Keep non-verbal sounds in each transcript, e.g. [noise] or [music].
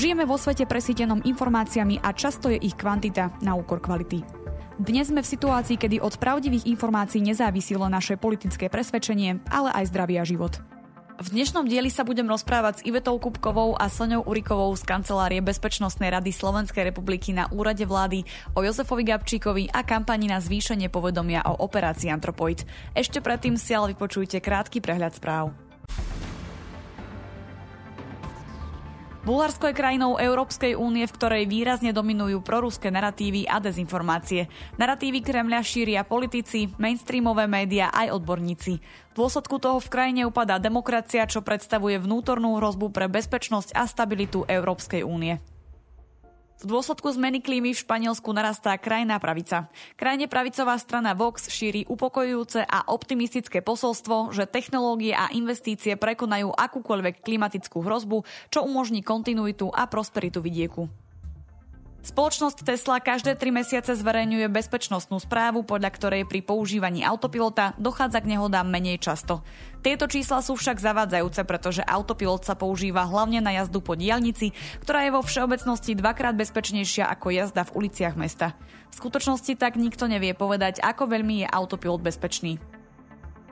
Žijeme vo svete presítenom informáciami a často je ich kvantita na úkor kvality. Dnes sme v situácii, kedy od pravdivých informácií nezávisí len naše politické presvedčenie, ale aj zdravý a život. V dnešnom dieli sa budem rozprávať s Ivetou Kupkovou a Soňou Urikovou z Kancelárie Bezpečnostnej rady Slovenskej republiky na úrade vlády o Jozefovi Gabčíkovi a kampani na zvýšenie povedomia o operácii Antropoid. Ešte predtým si ale vypočujte krátky prehľad správ. Bulharsko je krajinou Európskej únie, v ktorej výrazne dominujú proruské narratívy a dezinformácie. Narratívy Kremľa šíria politici, mainstreamové médiá aj odborníci. V dôsledku toho v krajine upadá demokracia, čo predstavuje vnútornú hrozbu pre bezpečnosť a stabilitu Európskej únie. V dôsledku zmeny klímy v Španielsku narastá krajná pravica. Krajne pravicová strana Vox šíri upokojujúce a optimistické posolstvo, že technológie a investície prekonajú akúkoľvek klimatickú hrozbu, čo umožní kontinuitu a prosperitu vidieku. Spoločnosť Tesla každé tri mesiace zverejňuje bezpečnostnú správu, podľa ktorej pri používaní autopilota dochádza k nehodám menej často. Tieto čísla sú však zavádzajúce, pretože autopilot sa používa hlavne na jazdu po diaľnici, ktorá je vo všeobecnosti dvakrát bezpečnejšia ako jazda v uliciach mesta. V skutočnosti tak nikto nevie povedať, ako veľmi je autopilot bezpečný.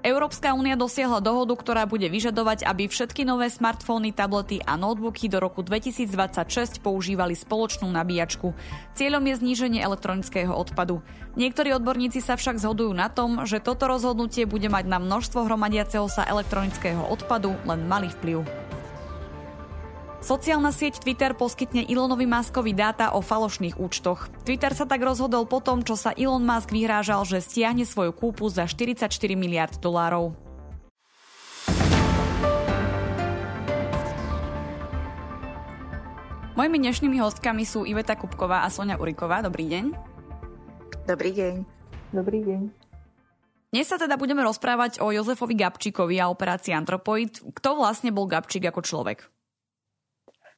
Európska únia dosiahla dohodu, ktorá bude vyžadovať, aby všetky nové smartfóny, tablety a notebooky do roku 2026 používali spoločnú nabíjačku. Cieľom je zníženie elektronického odpadu. Niektorí odborníci sa však zhodujú na tom, že toto rozhodnutie bude mať na množstvo hromadiaceho sa elektronického odpadu len malý vplyv. Sociálna sieť Twitter poskytne Elonovi Muskovi dáta o falošných účtoch. Twitter sa tak rozhodol po tom, čo sa Elon Musk vyhrážal, že stiahne svoju kúpu za 44 miliard dolárov. Mojimi dnešnými hostkami sú Iveta Kupková a Sonia Uriková. Dobrý deň. Dobrý deň. Dobrý deň. Dnes sa teda budeme rozprávať o Jozefovi Gabčíkovi a operácii Antropoid. Kto vlastne bol Gabčík ako človek?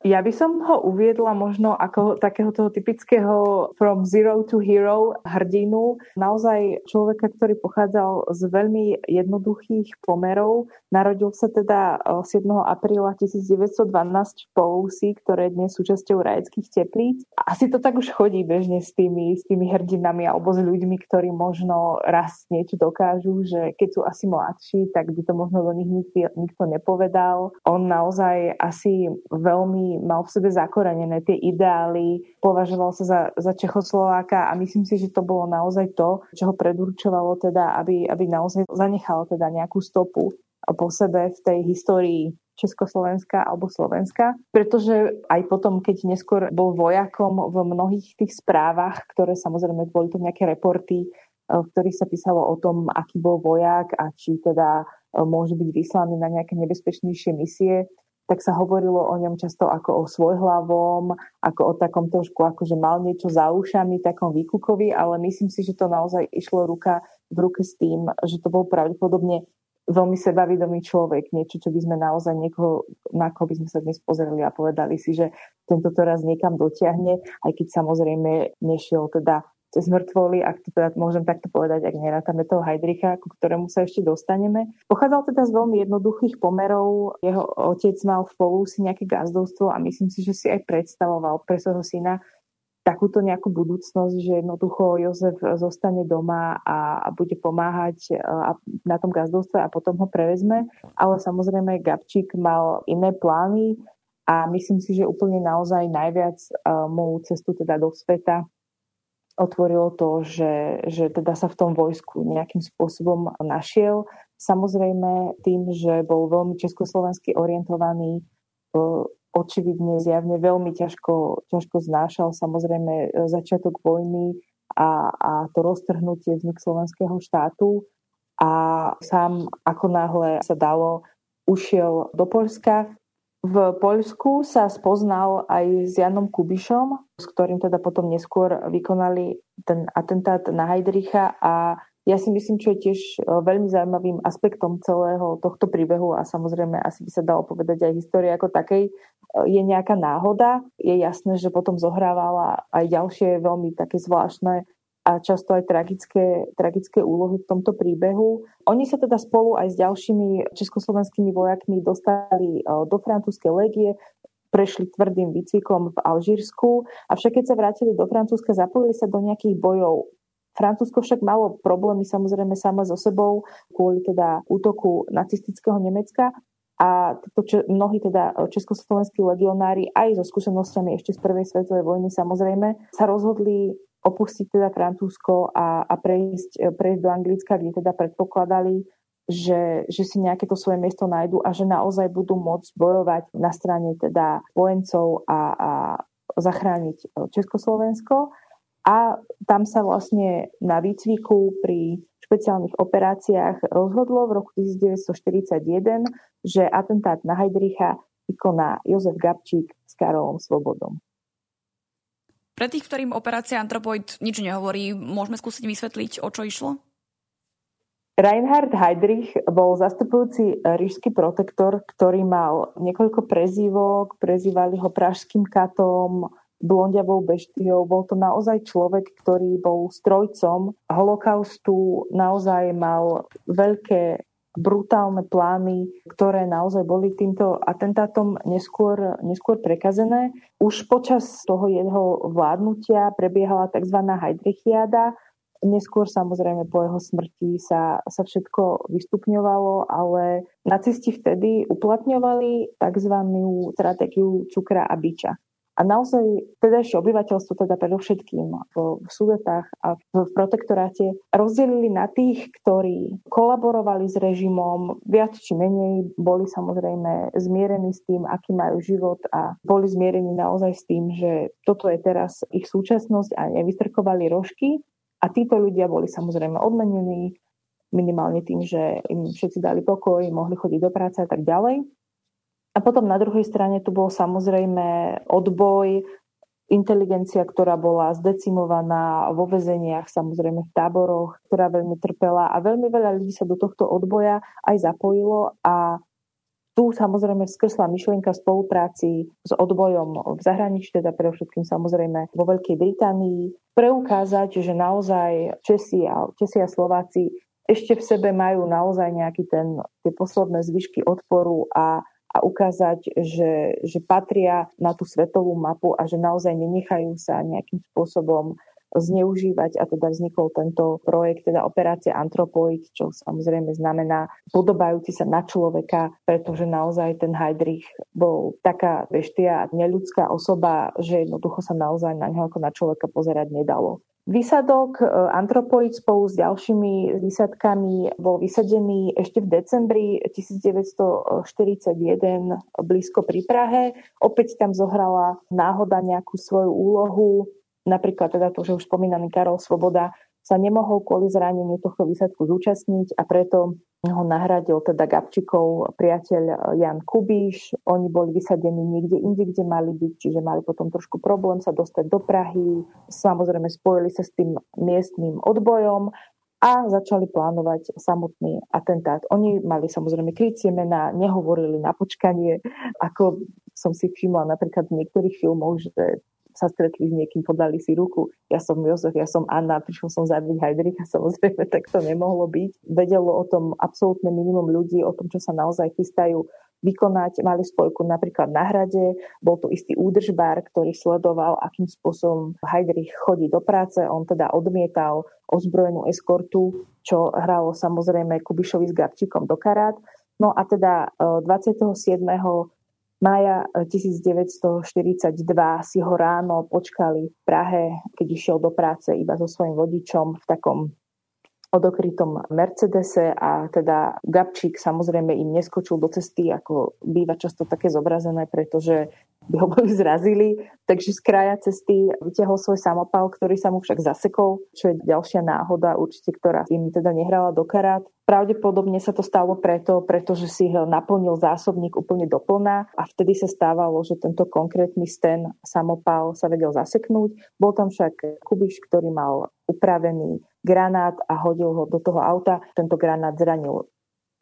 Ja by som ho uviedla možno ako takého toho typického from zero to hero hrdinu. Naozaj človeka, ktorý pochádzal z veľmi jednoduchých pomerov. Narodil sa teda 7. Eh, apríla 1912 v Polusí, ktoré dnes sú časťou rajeckých teplíc. Asi to tak už chodí bežne s tými, s tými hrdinami alebo s ľuďmi, ktorí možno raz niečo dokážu, že keď sú asi mladší, tak by to možno do nich nikto, nikto nepovedal. On naozaj asi veľmi mal v sebe zakorenené tie ideály, považoval sa za, za Čechoslováka a myslím si, že to bolo naozaj to, čo ho predurčovalo teda, aby, aby naozaj zanechal teda nejakú stopu po sebe v tej histórii Československa alebo Slovenska, pretože aj potom, keď neskôr bol vojakom v mnohých tých správach, ktoré samozrejme boli to nejaké reporty, v ktorých sa písalo o tom, aký bol vojak a či teda môže byť vyslaný na nejaké nebezpečnejšie misie, tak sa hovorilo o ňom často ako o svojhlavom, ako o takom trošku, ako že mal niečo za ušami, takom výkukovi, ale myslím si, že to naozaj išlo ruka v ruke s tým, že to bol pravdepodobne veľmi sebavidomý človek, niečo, čo by sme naozaj niekoho, na koho by sme sa dnes pozreli a povedali si, že tento to raz niekam dotiahne, aj keď samozrejme nešiel teda cez mŕtvoly, ak to teda môžem takto povedať, ak nerátame toho Heidricha, ku ktorému sa ešte dostaneme. Pochádzal teda z veľmi jednoduchých pomerov. Jeho otec mal v si nejaké gazdovstvo a myslím si, že si aj predstavoval pre svojho syna takúto nejakú budúcnosť, že jednoducho Jozef zostane doma a, a bude pomáhať e, a, na tom gazdovstve a potom ho prevezme. Ale samozrejme Gabčík mal iné plány a myslím si, že úplne naozaj najviac uh, mu cestu teda do sveta otvorilo to, že, že teda sa v tom vojsku nejakým spôsobom našiel. Samozrejme tým, že bol veľmi československy orientovaný, očividne zjavne veľmi ťažko, ťažko znášal samozrejme začiatok vojny a, a to roztrhnutie vznik slovenského štátu a sám ako náhle sa dalo, ušiel do Polska, v Poľsku sa spoznal aj s Janom Kubišom, s ktorým teda potom neskôr vykonali ten atentát na Heidricha a ja si myslím, čo je tiež e, veľmi zaujímavým aspektom celého tohto príbehu a samozrejme asi by sa dalo povedať aj histórie ako takej, e, je nejaká náhoda. Je jasné, že potom zohrávala aj ďalšie veľmi také zvláštne a často aj tragické, tragické úlohy v tomto príbehu. Oni sa teda spolu aj s ďalšími československými vojakmi dostali e, do francúzskej legie. prešli tvrdým výcvikom v Alžírsku, avšak keď sa vrátili do Francúzska, zapojili sa do nejakých bojov. Francúzsko však malo problémy samozrejme sama so sebou kvôli teda útoku nacistického Nemecka a to, mnohí teda československí legionári aj so skúsenosťami ešte z prvej svetovej vojny samozrejme sa rozhodli opustiť teda Francúzsko a, a prejsť, prejsť do Anglicka, kde teda predpokladali, že, že si nejaké to svoje miesto nájdu a že naozaj budú môcť bojovať na strane teda vojencov a, a zachrániť e, Československo. A tam sa vlastne na výcviku pri špeciálnych operáciách rozhodlo v roku 1941, že atentát na Heidricha vykoná Jozef Gabčík s Karolom Svobodom. Pre tých, ktorým operácia Antropoid nič nehovorí, môžeme skúsiť vysvetliť, o čo išlo? Reinhard Heydrich bol zastupujúci ríšsky protektor, ktorý mal niekoľko prezývok, prezývali ho pražským katom, blondiavou beštiou. Bol to naozaj človek, ktorý bol strojcom holokaustu, naozaj mal veľké brutálne plány, ktoré naozaj boli týmto atentátom neskôr, neskôr prekazené. Už počas toho jeho vládnutia prebiehala tzv. Heidrichiada, Neskôr samozrejme po jeho smrti sa, sa všetko vystupňovalo, ale nacisti vtedy uplatňovali tzv. stratégiu cukra a biča. A naozaj tedajšie obyvateľstvo, teda predovšetkým v, Sudetách a v protektoráte, rozdelili na tých, ktorí kolaborovali s režimom, viac či menej boli samozrejme zmierení s tým, aký majú život a boli zmierení naozaj s tým, že toto je teraz ich súčasnosť a nevystrkovali rožky. A títo ľudia boli samozrejme odmenení minimálne tým, že im všetci dali pokoj, mohli chodiť do práce a tak ďalej. A potom na druhej strane tu bol samozrejme odboj, inteligencia, ktorá bola zdecimovaná vo väzeniach, samozrejme v táboroch, ktorá veľmi trpela a veľmi veľa ľudí sa do tohto odboja aj zapojilo a tu samozrejme skrsla myšlienka spolupráci s odbojom v zahraničí, teda pre všetkým samozrejme vo Veľkej Británii, preukázať, že naozaj Česi a, Česi a Slováci ešte v sebe majú naozaj nejaký ten, tie posledné zvyšky odporu a a ukázať, že, že patria na tú svetovú mapu a že naozaj nenechajú sa nejakým spôsobom zneužívať a teda vznikol tento projekt, teda operácia Antropoid, čo samozrejme znamená podobajúci sa na človeka, pretože naozaj ten Heidrich bol taká veštia, neľudská osoba, že jednoducho sa naozaj na neho ako na človeka pozerať nedalo. Výsadok e, Antropoid spolu s ďalšími výsadkami bol vysadený ešte v decembri 1941 blízko pri Prahe. Opäť tam zohrala náhoda nejakú svoju úlohu. Napríklad teda to, že už spomínaný Karol Svoboda sa nemohol kvôli zraneniu tohto výsadku zúčastniť a preto ho nahradil teda Gabčíkov priateľ Jan Kubíš. Oni boli vysadení niekde inde, kde mali byť, čiže mali potom trošku problém sa dostať do Prahy. Samozrejme spojili sa s tým miestnym odbojom a začali plánovať samotný atentát. Oni mali samozrejme krycie mená, nehovorili na počkanie, ako som si všimla napríklad v niektorých filmoch, že sa stretli s niekým, podali si ruku. Ja som Jozef, ja som Anna, prišiel som zabiť Heidricha, [laughs] samozrejme, tak to nemohlo byť. Vedelo o tom absolútne minimum ľudí, o tom, čo sa naozaj chystajú vykonať. Mali spojku napríklad na hrade, bol to istý údržbár, ktorý sledoval, akým spôsobom Heidrich chodí do práce. On teda odmietal ozbrojenú eskortu, čo hralo samozrejme Kubišovi s Gabčíkom do karát. No a teda 27 e, Maja 1942 eh, si ho ráno počkali v Prahe, keď išiel do práce iba so svojím vodičom v takom odokrytom Mercedese a teda Gabčík samozrejme im neskočil do cesty, ako býva často také zobrazené, pretože by ho boli zrazili, takže z kraja cesty vyťahol svoj samopal, ktorý sa mu však zasekol, čo je ďalšia náhoda určite, ktorá im teda nehrala do karát. Pravdepodobne sa to stalo preto, pretože si naplnil zásobník úplne doplná a vtedy sa stávalo, že tento konkrétny sten samopal sa vedel zaseknúť. Bol tam však Kubiš, ktorý mal upravený granát a hodil ho do toho auta. Tento granát zranil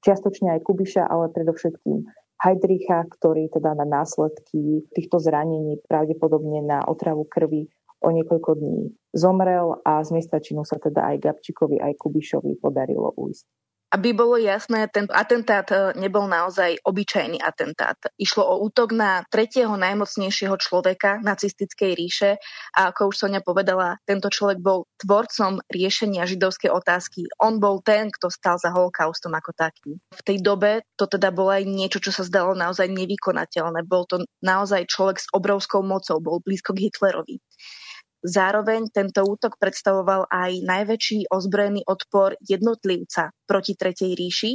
čiastočne aj Kubiša, ale predovšetkým Heidricha, ktorý teda na následky týchto zranení, pravdepodobne na otravu krvi, o niekoľko dní zomrel a z miesta činu sa teda aj Gabčíkovi, aj Kubišovi podarilo ujsť. Aby bolo jasné, ten atentát e, nebol naozaj obyčajný atentát. Išlo o útok na tretieho najmocnejšieho človeka nacistickej ríše a ako už Sonia povedala, tento človek bol tvorcom riešenia židovskej otázky. On bol ten, kto stal za holokaustom ako taký. V tej dobe to teda bolo aj niečo, čo sa zdalo naozaj nevykonateľné. Bol to naozaj človek s obrovskou mocou, bol blízko k Hitlerovi. Zároveň tento útok predstavoval aj najväčší ozbrojený odpor jednotlivca proti Tretej ríši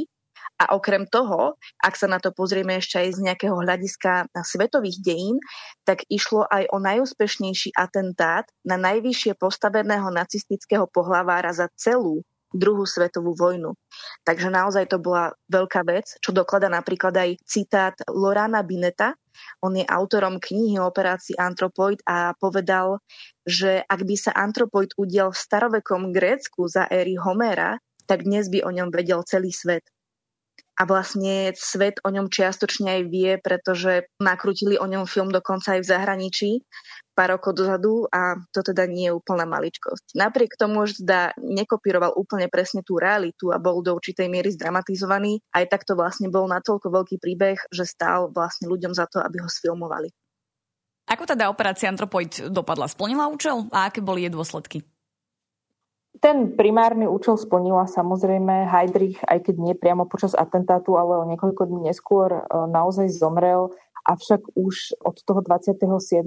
a okrem toho, ak sa na to pozrieme ešte aj z nejakého hľadiska svetových dejín, tak išlo aj o najúspešnejší atentát na najvyššie postaveného nacistického pohlavára za celú druhú svetovú vojnu. Takže naozaj to bola veľká vec, čo doklada napríklad aj citát Lorana Bineta, on je autorom knihy o operácii Antropoid a povedal, že ak by sa Antropoid udial v starovekom Grécku za éry Homéra, tak dnes by o ňom vedel celý svet. A vlastne svet o ňom čiastočne aj vie, pretože nakrutili o ňom film dokonca aj v zahraničí pár rokov dozadu a to teda nie je úplná maličkosť. Napriek tomu, že teda nekopíroval úplne presne tú realitu a bol do určitej miery zdramatizovaný, aj tak to vlastne bol natoľko veľký príbeh, že stál vlastne ľuďom za to, aby ho sfilmovali. Ako teda operácia Antropoid dopadla? Splnila účel a aké boli jej dôsledky? Ten primárny účel splnila samozrejme Heidrich, aj keď nie priamo počas atentátu, ale o niekoľko dní neskôr e, naozaj zomrel. Avšak už od toho 27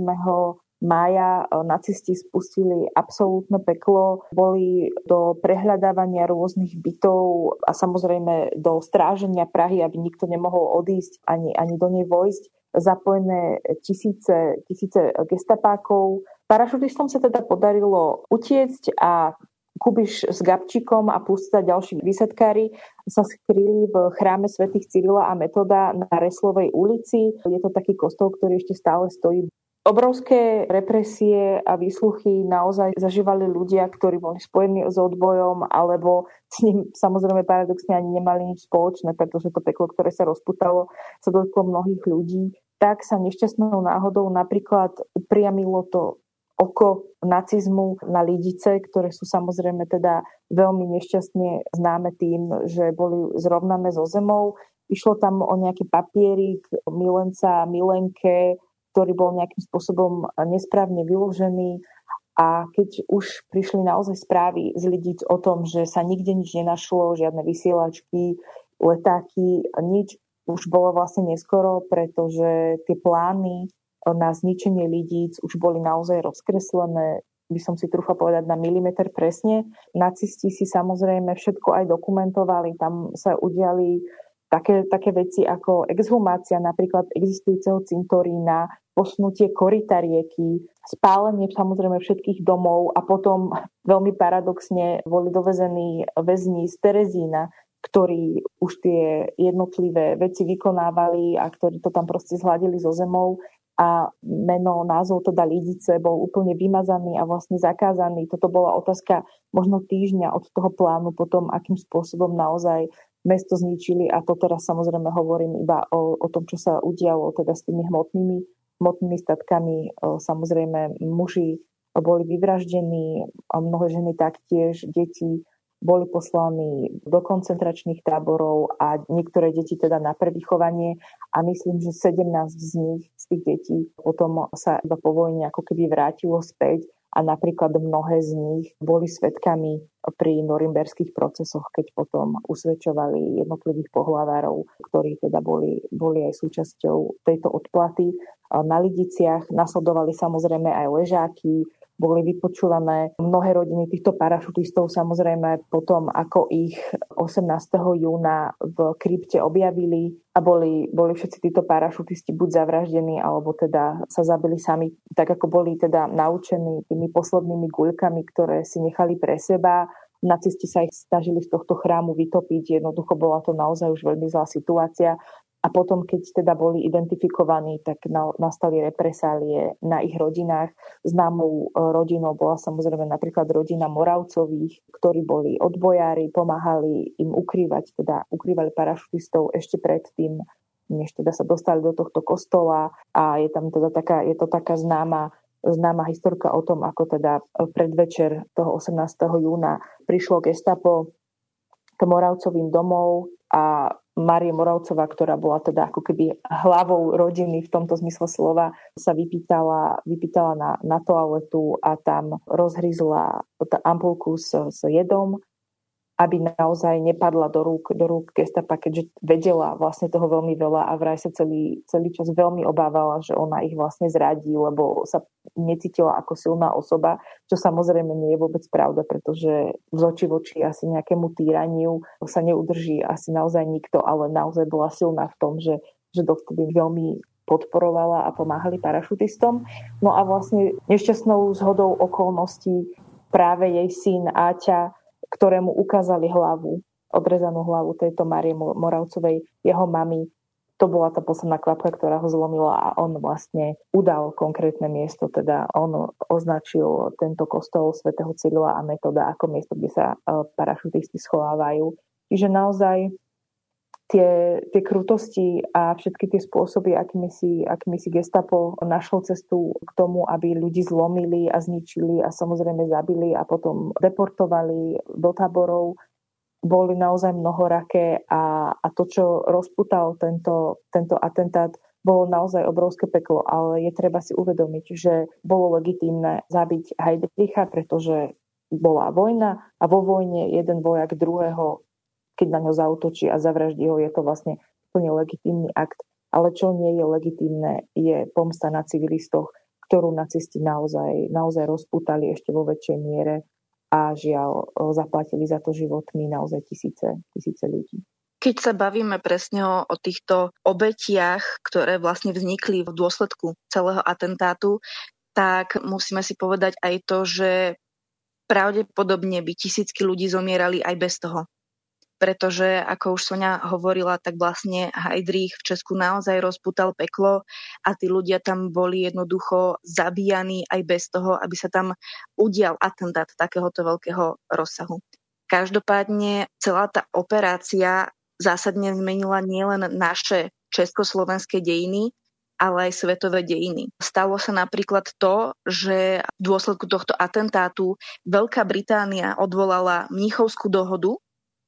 mája e, nacisti spustili absolútne peklo, boli do prehľadávania rôznych bytov a samozrejme do stráženia Prahy, aby nikto nemohol odísť ani, ani do nej vojsť zapojené tisíce, tisíce gestapákov. Parašutistom sa teda podarilo utiecť a Kubiš s Gabčikom a plus teda ďalší výsadkári sa skrýli v chráme svätých Cyrila a Metoda na Reslovej ulici. Je to taký kostol, ktorý ešte stále stojí Obrovské represie a výsluchy naozaj zažívali ľudia, ktorí boli spojení s odbojom, alebo s ním samozrejme paradoxne ani nemali nič spoločné, pretože to peklo, ktoré sa rozputalo, sa dotklo mnohých ľudí. Tak sa nešťastnou náhodou napríklad upriamilo to oko nacizmu na Lidice, ktoré sú samozrejme teda veľmi nešťastne známe tým, že boli zrovnané so zemou. Išlo tam o nejaký papierik milenca, milenke, ktorý bol nejakým spôsobom nesprávne vyložený. A keď už prišli naozaj správy z ľudí o tom, že sa nikde nič nenašlo, žiadne vysielačky, letáky, nič, už bolo vlastne neskoro, pretože tie plány na zničenie lidíc už boli naozaj rozkreslené, by som si trúfa povedať, na milimeter presne. Nacisti si samozrejme všetko aj dokumentovali, tam sa udiali také, také veci ako exhumácia napríklad existujúceho cintorína, posnutie korita rieky, spálenie samozrejme všetkých domov a potom veľmi paradoxne boli dovezení väzni z Terezína, ktorí už tie jednotlivé veci vykonávali a ktorí to tam proste zhladili zo zemou a meno, názov teda Lidice bol úplne vymazaný a vlastne zakázaný. Toto bola otázka možno týždňa od toho plánu potom, akým spôsobom naozaj mesto zničili a to teraz samozrejme hovorím iba o, o tom, čo sa udialo teda s tými hmotnými hmotnými statkami. Samozrejme, muži boli vyvraždení, mnohé ženy taktiež, deti boli poslaní do koncentračných táborov a niektoré deti teda na prevychovanie a myslím, že 17 z nich, z tých detí, potom sa iba po vojne ako keby vrátilo späť a napríklad mnohé z nich boli svetkami pri norimberských procesoch, keď potom usvedčovali jednotlivých pohlavárov, ktorí teda boli, boli aj súčasťou tejto odplaty. Na Lidiciach nasledovali samozrejme aj ležáky, boli vypočúvané mnohé rodiny týchto parašutistov samozrejme potom, ako ich 18. júna v krypte objavili a boli, boli všetci títo parašutisti buď zavraždení, alebo teda sa zabili sami, tak ako boli teda naučení tými poslednými guľkami, ktoré si nechali pre seba. Nacisti sa ich snažili z tohto chrámu vytopiť, jednoducho bola to naozaj už veľmi zlá situácia a potom, keď teda boli identifikovaní, tak nastali represálie na ich rodinách. Známou e, rodinou bola samozrejme napríklad rodina Moravcových, ktorí boli odbojári, pomáhali im ukrývať, teda ukrývali parašutistov ešte predtým, než teda sa dostali do tohto kostola a je tam teda taká, je to taká známa známa historka o tom, ako teda predvečer toho 18. júna prišlo gestapo k Moravcovým domov a Marie Moravcová, ktorá bola teda ako keby hlavou rodiny v tomto zmysle slova, sa vypýtala, vypýtala na, na toaletu a tam rozhryzla ampulku s, s jedom aby naozaj nepadla do rúk, do rúk gestapa, keďže vedela vlastne toho veľmi veľa a vraj sa celý, celý čas veľmi obávala, že ona ich vlastne zradí, lebo sa necítila ako silná osoba, čo samozrejme nie je vôbec pravda, pretože v oči voči asi nejakému týraniu sa neudrží asi naozaj nikto, ale naozaj bola silná v tom, že, že dovtedy veľmi podporovala a pomáhali parašutistom. No a vlastne nešťastnou zhodou okolností práve jej syn Áťa ktorému ukázali hlavu, odrezanú hlavu tejto Marie Moravcovej, jeho mamy. To bola tá posledná kvapka, ktorá ho zlomila a on vlastne udal konkrétne miesto, teda on označil tento kostol svätého Cyrila a Metoda ako miesto, kde sa e, parašutisti schovávajú. Čiže naozaj tie, tie krutosti a všetky tie spôsoby, akými si, akými si gestapo našlo cestu k tomu, aby ľudí zlomili a zničili a samozrejme zabili a potom deportovali do táborov, boli naozaj mnohoraké a, a to, čo rozputal tento, tento atentát, bolo naozaj obrovské peklo, ale je treba si uvedomiť, že bolo legitímne zabiť Heidricha, pretože bola vojna a vo vojne jeden vojak druhého keď na ňo zautočí a zavraždí ho, je to vlastne plne legitímny akt. Ale čo nie je legitímne, je pomsta na civilistoch, ktorú nacisti naozaj, naozaj rozputali ešte vo väčšej miere a žiaľ zaplatili za to životmi naozaj tisíce, tisíce ľudí. Keď sa bavíme presne o, týchto obetiach, ktoré vlastne vznikli v dôsledku celého atentátu, tak musíme si povedať aj to, že pravdepodobne by tisícky ľudí zomierali aj bez toho pretože ako už Sonia hovorila, tak vlastne Heidrich v Česku naozaj rozputal peklo a tí ľudia tam boli jednoducho zabíjani aj bez toho, aby sa tam udial atentát takéhoto veľkého rozsahu. Každopádne celá tá operácia zásadne zmenila nielen naše československé dejiny, ale aj svetové dejiny. Stalo sa napríklad to, že v dôsledku tohto atentátu Veľká Británia odvolala Mnichovskú dohodu,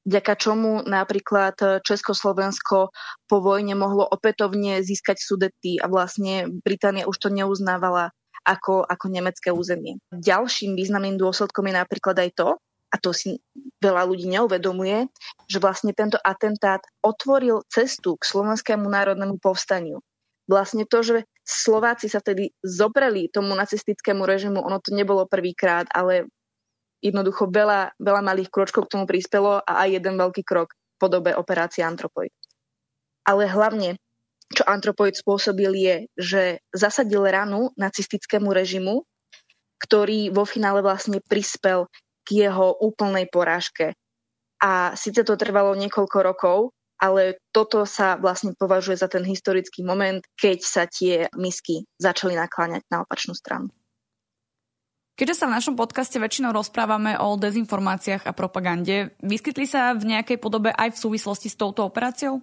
vďaka čomu napríklad e, Československo po vojne mohlo opätovne získať sudety a vlastne Británia už to neuznávala ako, ako nemecké územie. Ďalším významným dôsledkom je napríklad aj to, a to si veľa ľudí neuvedomuje, že vlastne tento atentát otvoril cestu k slovenskému národnému povstaniu. Vlastne to, že Slováci sa vtedy zopreli tomu nacistickému režimu, ono to nebolo prvýkrát, ale jednoducho veľa, veľa malých kročkov k tomu prispelo a aj jeden veľký krok v podobe operácie Antropoid. Ale hlavne, čo Antropoid spôsobil je, že zasadil ranu nacistickému režimu, ktorý vo finále vlastne prispel k jeho úplnej porážke. A síce to trvalo niekoľko rokov, ale toto sa vlastne považuje za ten historický moment, keď sa tie misky začali nakláňať na opačnú stranu. Keďže sa v našom podcaste väčšinou rozprávame o dezinformáciách a propagande, vyskytli sa v nejakej podobe aj v súvislosti s touto operáciou?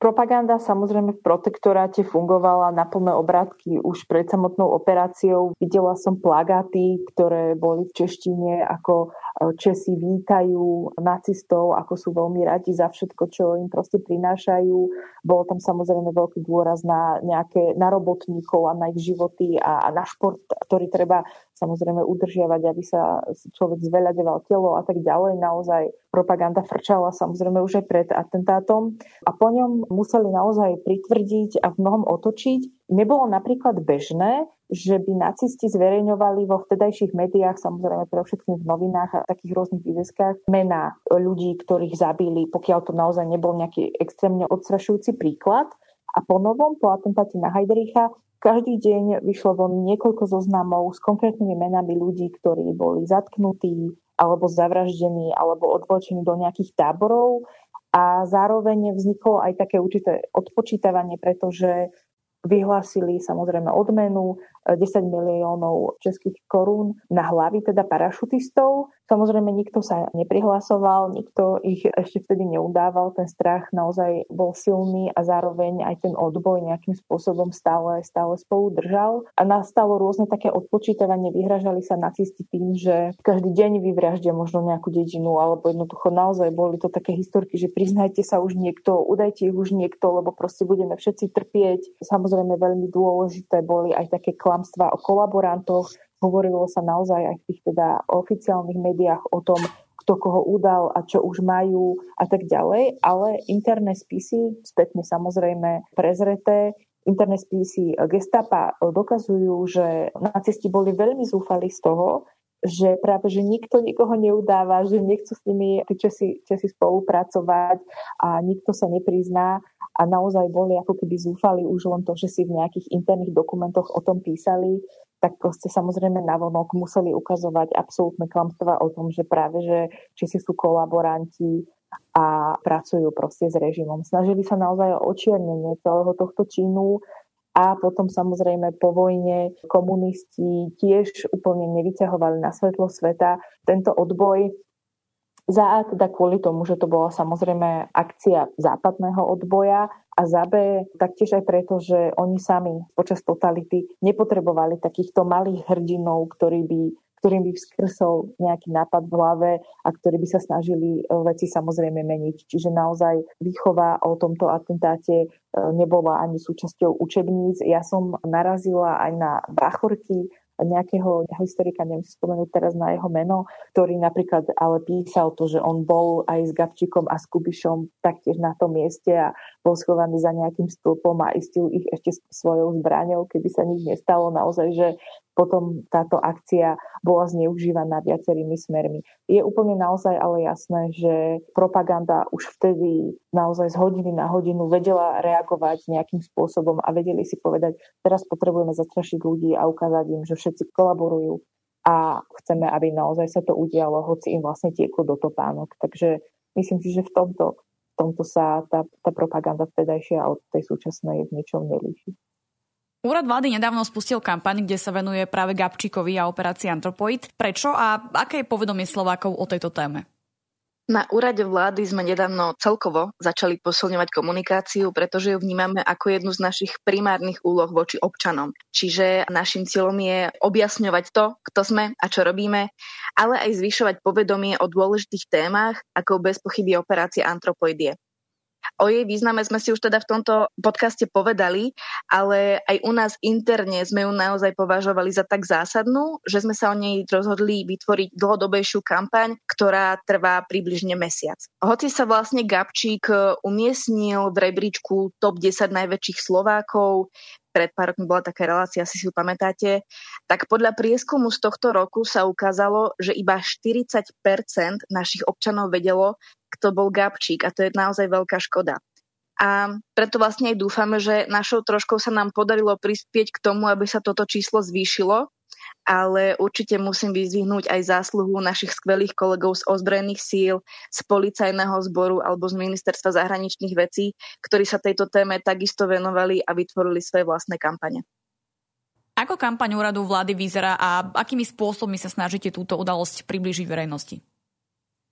Propaganda samozrejme v protektoráte fungovala na plné obrátky už pred samotnou operáciou. Videla som plagáty, ktoré boli v češtine, ako e, Česi vítajú nacistov, ako sú veľmi radi za všetko, čo im proste prinášajú. Bolo tam samozrejme veľký dôraz na nejaké na robotníkov a na ich životy a, a na šport, ktorý treba samozrejme udržiavať, aby sa človek zveľadeval telo a tak ďalej. Naozaj propaganda frčala samozrejme už aj pred atentátom a po ňom museli naozaj pritvrdiť a v mnohom otočiť. Nebolo napríklad bežné, že by nacisti zverejňovali vo vtedajších médiách, samozrejme pre všetkým v novinách a takých rôznych výveskách, mená ľudí, ktorých zabili, pokiaľ to naozaj nebol nejaký extrémne odstrašujúci príklad. A po novom, po atentáte na Heidricha, každý deň vyšlo von niekoľko zoznamov s konkrétnymi menami ľudí, ktorí boli zatknutí alebo zavraždení alebo odvlečení do nejakých táborov a zároveň vzniklo aj také určité odpočítavanie, pretože vyhlásili samozrejme odmenu 10 miliónov českých korún na hlavy teda parašutistov. Samozrejme nikto sa neprihlasoval, nikto ich ešte vtedy neudával, ten strach naozaj bol silný a zároveň aj ten odboj nejakým spôsobom stále, stále spolu držal. A nastalo rôzne také odpočítavanie, vyhražali sa nacisti tým, že každý deň vyvraždia možno nejakú dedinu, alebo jednoducho naozaj boli to také historky, že priznajte sa už niekto, udajte ich už niekto, lebo proste budeme všetci trpieť. Samozrejme veľmi dôležité boli aj také klamstvá o kolaborantoch, Hovorilo sa naozaj aj v tých teda oficiálnych médiách o tom, kto koho udal a čo už majú a tak ďalej, ale interné spisy, spätne samozrejme prezreté, interné spisy gestapa dokazujú, že nacisti boli veľmi zúfali z toho, že práve, že nikto nikoho neudáva, že nechcú s nimi tí Česi, Česi spolupracovať a nikto sa neprizná a naozaj boli ako keby zúfali už len to, že si v nejakých interných dokumentoch o tom písali, tak proste samozrejme navonok museli ukazovať absolútne klamstvá o tom, že práve, že či si sú kolaboranti a pracujú proste s režimom. Snažili sa naozaj o očiernenie celého tohto činu a potom samozrejme po vojne komunisti tiež úplne nevyťahovali na svetlo sveta. Tento odboj za A teda kvôli tomu, že to bola samozrejme akcia západného odboja a za B taktiež aj preto, že oni sami počas totality nepotrebovali takýchto malých hrdinov, ktorí by ktorým by vzkrsol nejaký nápad v hlave a ktorí by sa snažili e, veci samozrejme meniť. Čiže naozaj výchova o tomto atentáte e, nebola ani súčasťou učebníc. Ja som narazila aj na bachorky, nejakého historika, neviem spomenúť teraz na jeho meno, ktorý napríklad ale písal to, že on bol aj s Gabčikom a s Kubišom taktiež na tom mieste a bol schovaný za nejakým stĺpom a istil ich ešte svojou zbraňou, keby sa nič nestalo. Naozaj, že potom táto akcia bola zneužívaná viacerými smermi. Je úplne naozaj ale jasné, že propaganda už vtedy naozaj z hodiny na hodinu vedela reagovať nejakým spôsobom a vedeli si povedať, teraz potrebujeme zastrašiť ľudí a ukázať im, že všetci kolaborujú a chceme, aby naozaj sa to udialo, hoci im vlastne tieklo do topánok. Takže myslím si, že v tomto, v tomto sa tá, tá propaganda vtedajšia od tej súčasnej v ničom nelíši. Úrad vlády nedávno spustil kampaň, kde sa venuje práve Gabčíkovi a operácii Antropoid. Prečo a aké je povedomie Slovákov o tejto téme? Na úrade vlády sme nedávno celkovo začali posilňovať komunikáciu, pretože ju vnímame ako jednu z našich primárnych úloh voči občanom. Čiže našim cieľom je objasňovať to, kto sme a čo robíme, ale aj zvyšovať povedomie o dôležitých témach, ako bez pochyby operácia Antropoidie. O jej význame sme si už teda v tomto podcaste povedali, ale aj u nás interne sme ju naozaj považovali za tak zásadnú, že sme sa o nej rozhodli vytvoriť dlhodobejšiu kampaň, ktorá trvá približne mesiac. Hoci sa vlastne Gabčík e, umiestnil v rebríčku top 10 najväčších Slovákov, pred pár rokmi bola taká relácia, asi si ju pamätáte, tak podľa prieskumu z tohto roku sa ukázalo, že iba 40% našich občanov vedelo, kto bol Gabčík a to je naozaj veľká škoda. A preto vlastne aj dúfame, že našou troškou sa nám podarilo prispieť k tomu, aby sa toto číslo zvýšilo, ale určite musím vyzvihnúť aj zásluhu našich skvelých kolegov z ozbrojených síl, z policajného zboru alebo z ministerstva zahraničných vecí, ktorí sa tejto téme takisto venovali a vytvorili svoje vlastné kampane. Ako kampaň úradu vlády vyzerá a akými spôsobmi sa snažíte túto udalosť priblížiť verejnosti?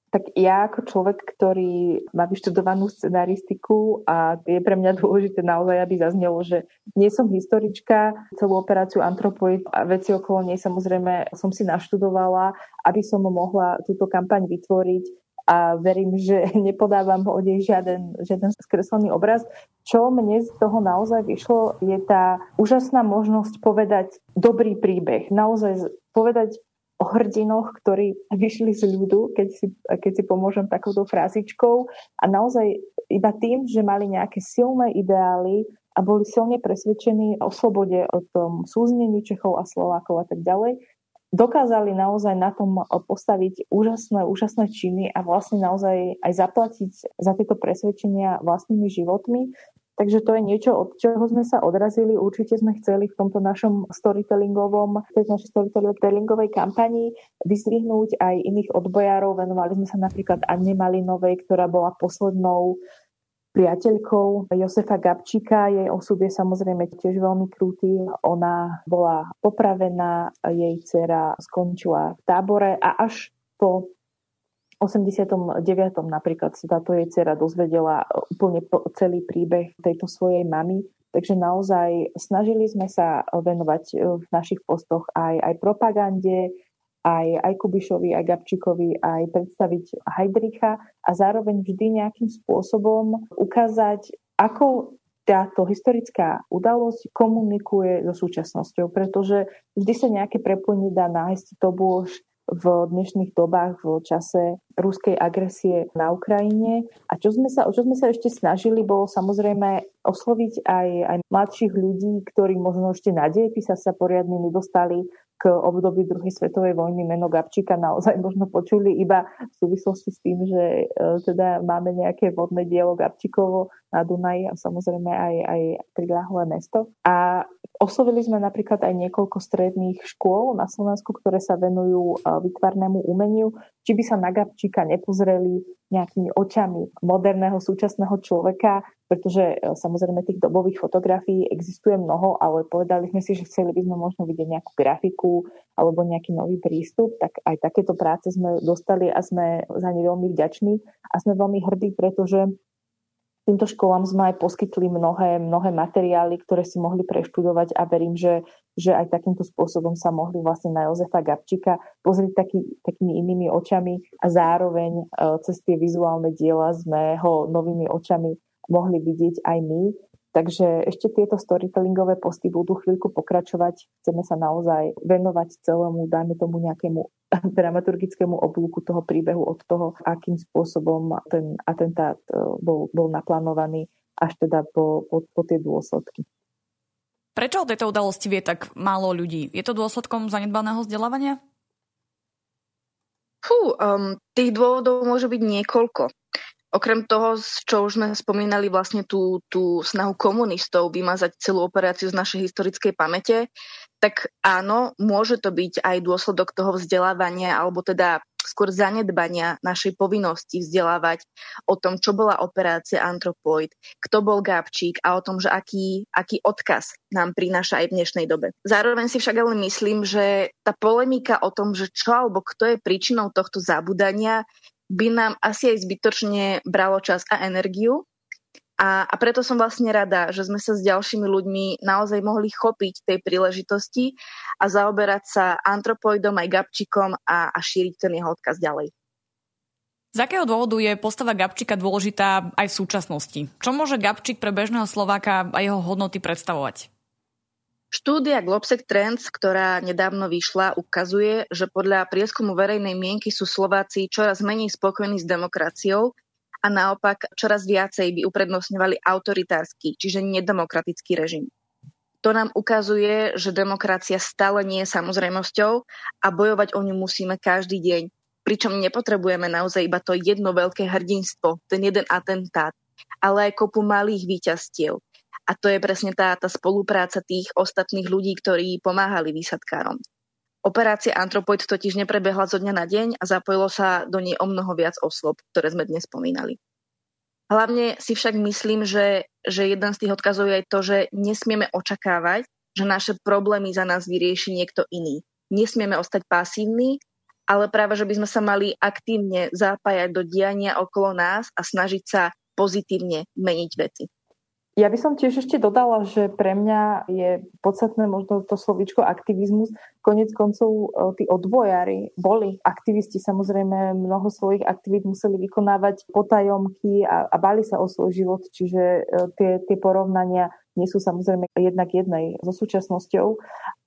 Tak ja ako človek, ktorý má vyštudovanú scenaristiku a je pre mňa [laughs] dôležité naozaj, aby zaznelo, že nie som historička, celú operáciu Antropoid a veci okolo nej samozrejme som si naštudovala, aby som mohla túto kampaň vytvoriť a verím, že [laughs] nepodávam o nej žiaden, žiaden skreslený obraz. Čo mne z toho naozaj vyšlo, je tá úžasná možnosť povedať dobrý príbeh. Naozaj povedať o hrdinoch, ktorí vyšli z ľudu, keď si, keď si pomôžem takouto frázičkou a naozaj iba tým, že mali nejaké silné ideály a boli silne presvedčení o slobode, o tom súznení Čechov a Slovákov a tak ďalej, dokázali naozaj na tom postaviť úžasné, úžasné činy a vlastne naozaj aj zaplatiť za tieto presvedčenia vlastnými životmi. Takže to je niečo, od čoho sme sa odrazili. Určite sme chceli v tomto našom storytellingovom, tej našej storytellingovej kampanii vyzvihnúť aj iných odbojárov. Venovali sme sa napríklad Anne Malinovej, ktorá bola poslednou priateľkou Josefa Gabčíka. Jej osud je samozrejme tiež veľmi krutý. Ona bola popravená, jej dcera skončila v tábore a až po 89. napríklad sa táto jej dcera dozvedela úplne celý príbeh tejto svojej mamy. Takže naozaj snažili sme sa venovať v našich postoch aj, aj propagande, aj, aj Kubišovi, aj Gabčíkovi, aj predstaviť Heidricha a zároveň vždy nejakým spôsobom ukázať, ako táto historická udalosť komunikuje so súčasnosťou, pretože vždy sa nejaké prepojenie dá nájsť, to bolo v dnešných dobách v čase ruskej agresie na Ukrajine. A čo sme sa, čo sme sa ešte snažili, bolo samozrejme osloviť aj, aj mladších ľudí, ktorí možno ešte na dejepisa sa poriadne nedostali k období druhej svetovej vojny meno Gabčíka naozaj možno počuli iba v súvislosti s tým, že e, teda máme nejaké vodné dielo Gabčíkovo na Dunaji a samozrejme aj, aj priláhlé mesto. A oslovili sme napríklad aj niekoľko stredných škôl na Slovensku, ktoré sa venujú vytvarnému umeniu, či by sa na Gabčíka nepozreli nejakými očami moderného súčasného človeka, pretože e, samozrejme tých dobových fotografií existuje mnoho, ale povedali sme si, že chceli by sme možno vidieť nejakú grafiku alebo nejaký nový prístup, tak aj takéto práce sme dostali a sme za ne veľmi vďační. A sme veľmi hrdí, pretože týmto školám sme aj poskytli mnohé, mnohé materiály, ktoré si mohli preštudovať a verím, že, že aj takýmto spôsobom sa mohli vlastne na Jozefa Gabčíka pozrieť taký, takými inými očami a zároveň e, cez tie vizuálne diela sme ho novými očami mohli vidieť aj my. Takže ešte tieto storytellingové posty budú chvíľku pokračovať. Chceme sa naozaj venovať celému, dajme tomu nejakému [laughs] dramaturgickému oblúku toho príbehu od toho, akým spôsobom ten atentát e, bol, bol naplánovaný až teda po, po, po tie dôsledky. Prečo o tejto udalosti vie tak málo ľudí? Je to dôsledkom zanedbaného vzdelávania? Fú, um, tých dôvodov môže byť niekoľko. Okrem toho, čo už sme spomínali, vlastne tú, tú snahu komunistov vymazať celú operáciu z našej historickej pamäte, tak áno, môže to byť aj dôsledok toho vzdelávania, alebo teda skôr zanedbania našej povinnosti vzdelávať o tom, čo bola operácia Antropoid, kto bol Gabčík a o tom, že aký, aký odkaz nám prináša aj v dnešnej dobe. Zároveň si však ale myslím, že tá polemika o tom, že čo alebo kto je príčinou tohto zabudania, by nám asi aj zbytočne bralo čas a energiu. A, a preto som vlastne rada, že sme sa s ďalšími ľuďmi naozaj mohli chopiť tej príležitosti a zaoberať sa antropoidom aj Gabčikom a, a šíriť ten jeho odkaz ďalej. Z akého dôvodu je postava Gabčika dôležitá aj v súčasnosti? Čo môže Gabčik pre bežného Slováka a jeho hodnoty predstavovať? Štúdia Globsec Trends, ktorá nedávno vyšla, ukazuje, že podľa prieskumu verejnej mienky sú Slováci čoraz menej spokojní s demokraciou a naopak čoraz viacej by uprednostňovali autoritársky, čiže nedemokratický režim. To nám ukazuje, že demokracia stále nie je samozrejmosťou a bojovať o ňu musíme každý deň. Pričom nepotrebujeme naozaj iba to jedno veľké hrdinstvo, ten jeden atentát, ale aj kopu malých výťastiev, a to je presne tá, tá spolupráca tých ostatných ľudí, ktorí pomáhali výsadkárom. Operácia Antropoid totiž neprebehla zo dňa na deň a zapojilo sa do nej o mnoho viac osôb, ktoré sme dnes spomínali. Hlavne si však myslím, že, že jeden z tých odkazov je aj to, že nesmieme očakávať, že naše problémy za nás vyrieši niekto iný. Nesmieme ostať pasívni, ale práve, že by sme sa mali aktívne zapájať do diania okolo nás a snažiť sa pozitívne meniť veci. Ja by som tiež ešte dodala, že pre mňa je podstatné možno to slovíčko aktivizmus. Konec koncov e, tí odbojári boli aktivisti, samozrejme mnoho svojich aktivít museli vykonávať potajomky a, a bali sa o svoj život, čiže e, tie, tie porovnania nie sú samozrejme jednak jednej so súčasnosťou,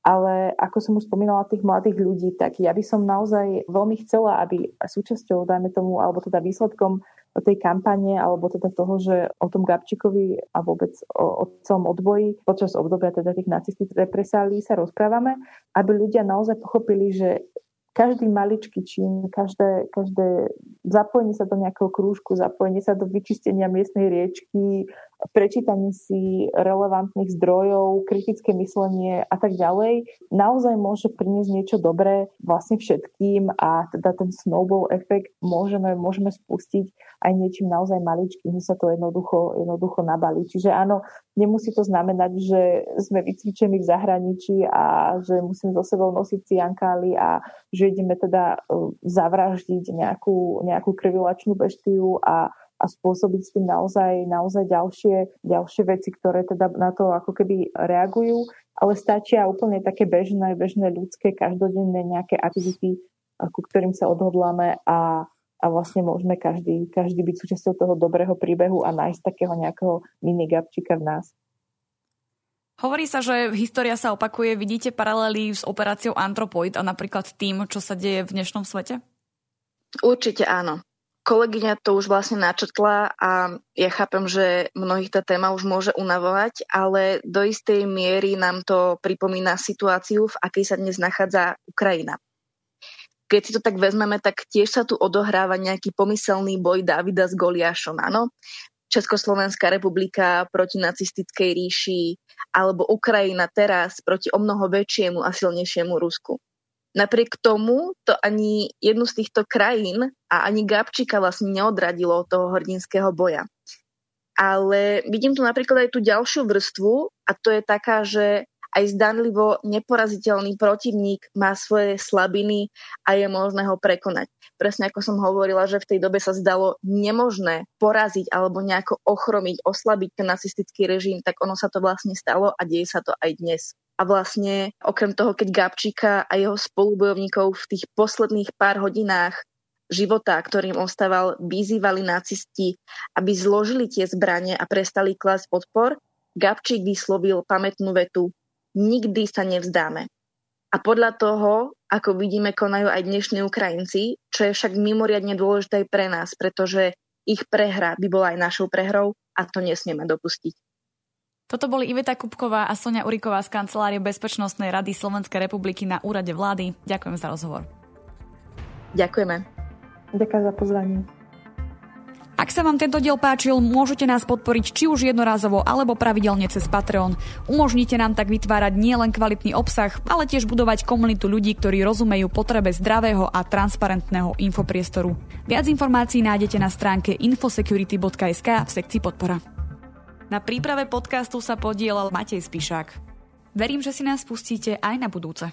ale ako som už spomínala tých mladých ľudí, tak ja by som naozaj veľmi chcela, aby súčasťou, dajme tomu, alebo teda výsledkom tej kampane alebo teda toho, že o tom Gabčíkovi a vôbec o, o celom odboji počas obdobia teda tých nacistických represálí sa rozprávame, aby ľudia naozaj pochopili, že každý maličký čin, každé, každé zapojenie sa do nejakého krúžku, zapojenie sa do vyčistenia miestnej riečky, prečítanie si relevantných zdrojov, kritické myslenie a tak ďalej, naozaj môže priniesť niečo dobré vlastne všetkým a teda ten snowball efekt môžeme, môžeme spustiť aj niečím naozaj maličkým, že sa to jednoducho, jednoducho nabalí. Čiže áno, nemusí to znamenať, že sme vycvičení v zahraničí a že musíme so sebou nosiť ciankály a ideme teda e, zavraždiť nejakú, nejakú krvilačnú beštiu a, a spôsobiť s tým naozaj, naozaj ďalšie, ďalšie veci, ktoré teda na to ako keby reagujú, ale stačia úplne také bežné, bežné ľudské, každodenné nejaké aktivity, ku ktorým sa odhodláme a, a vlastne môžeme každý, každý byť súčasťou toho dobrého príbehu a nájsť takého nejakého minigabčika v nás. Hovorí sa, že história sa opakuje. Vidíte paralely s operáciou Antropoid a napríklad tým, čo sa deje v dnešnom svete? Určite áno. Kolegyňa to už vlastne načetla a ja chápem, že mnohých tá téma už môže unavovať, ale do istej miery nám to pripomína situáciu, v akej sa dnes nachádza Ukrajina. Keď si to tak vezmeme, tak tiež sa tu odohráva nejaký pomyselný boj Davida s Goliášom, áno? Československá republika proti nacistickej ríši alebo Ukrajina teraz proti o mnoho väčšiemu a silnejšiemu Rusku. Napriek tomu to ani jednu z týchto krajín a ani Gabčíka vlastne neodradilo od toho hrdinského boja. Ale vidím tu napríklad aj tú ďalšiu vrstvu a to je taká, že aj zdanlivo neporaziteľný protivník má svoje slabiny a je možné ho prekonať. Presne ako som hovorila, že v tej dobe sa zdalo nemožné poraziť alebo nejako ochromiť, oslabiť ten nacistický režim, tak ono sa to vlastne stalo a deje sa to aj dnes. A vlastne okrem toho, keď Gabčíka a jeho spolubojovníkov v tých posledných pár hodinách života, ktorým ostával, vyzývali nacisti, aby zložili tie zbranie a prestali klásť odpor, Gabčík vyslovil pamätnú vetu nikdy sa nevzdáme. A podľa toho, ako vidíme, konajú aj dnešní Ukrajinci, čo je však mimoriadne dôležité aj pre nás, pretože ich prehra by bola aj našou prehrou a to nesmieme dopustiť. Toto boli Iveta Kupková a Sonia Uriková z Kancelárie Bezpečnostnej rady Slovenskej republiky na úrade vlády. Ďakujem za rozhovor. Ďakujeme. Ďakujem za pozvanie. Ak sa vám tento diel páčil, môžete nás podporiť či už jednorázovo alebo pravidelne cez Patreon. Umožnite nám tak vytvárať nielen kvalitný obsah, ale tiež budovať komunitu ľudí, ktorí rozumejú potrebe zdravého a transparentného infopriestoru. Viac informácií nájdete na stránke infosecurity.sk v sekcii podpora. Na príprave podcastu sa podielal Matej Spišák. Verím, že si nás pustíte aj na budúce.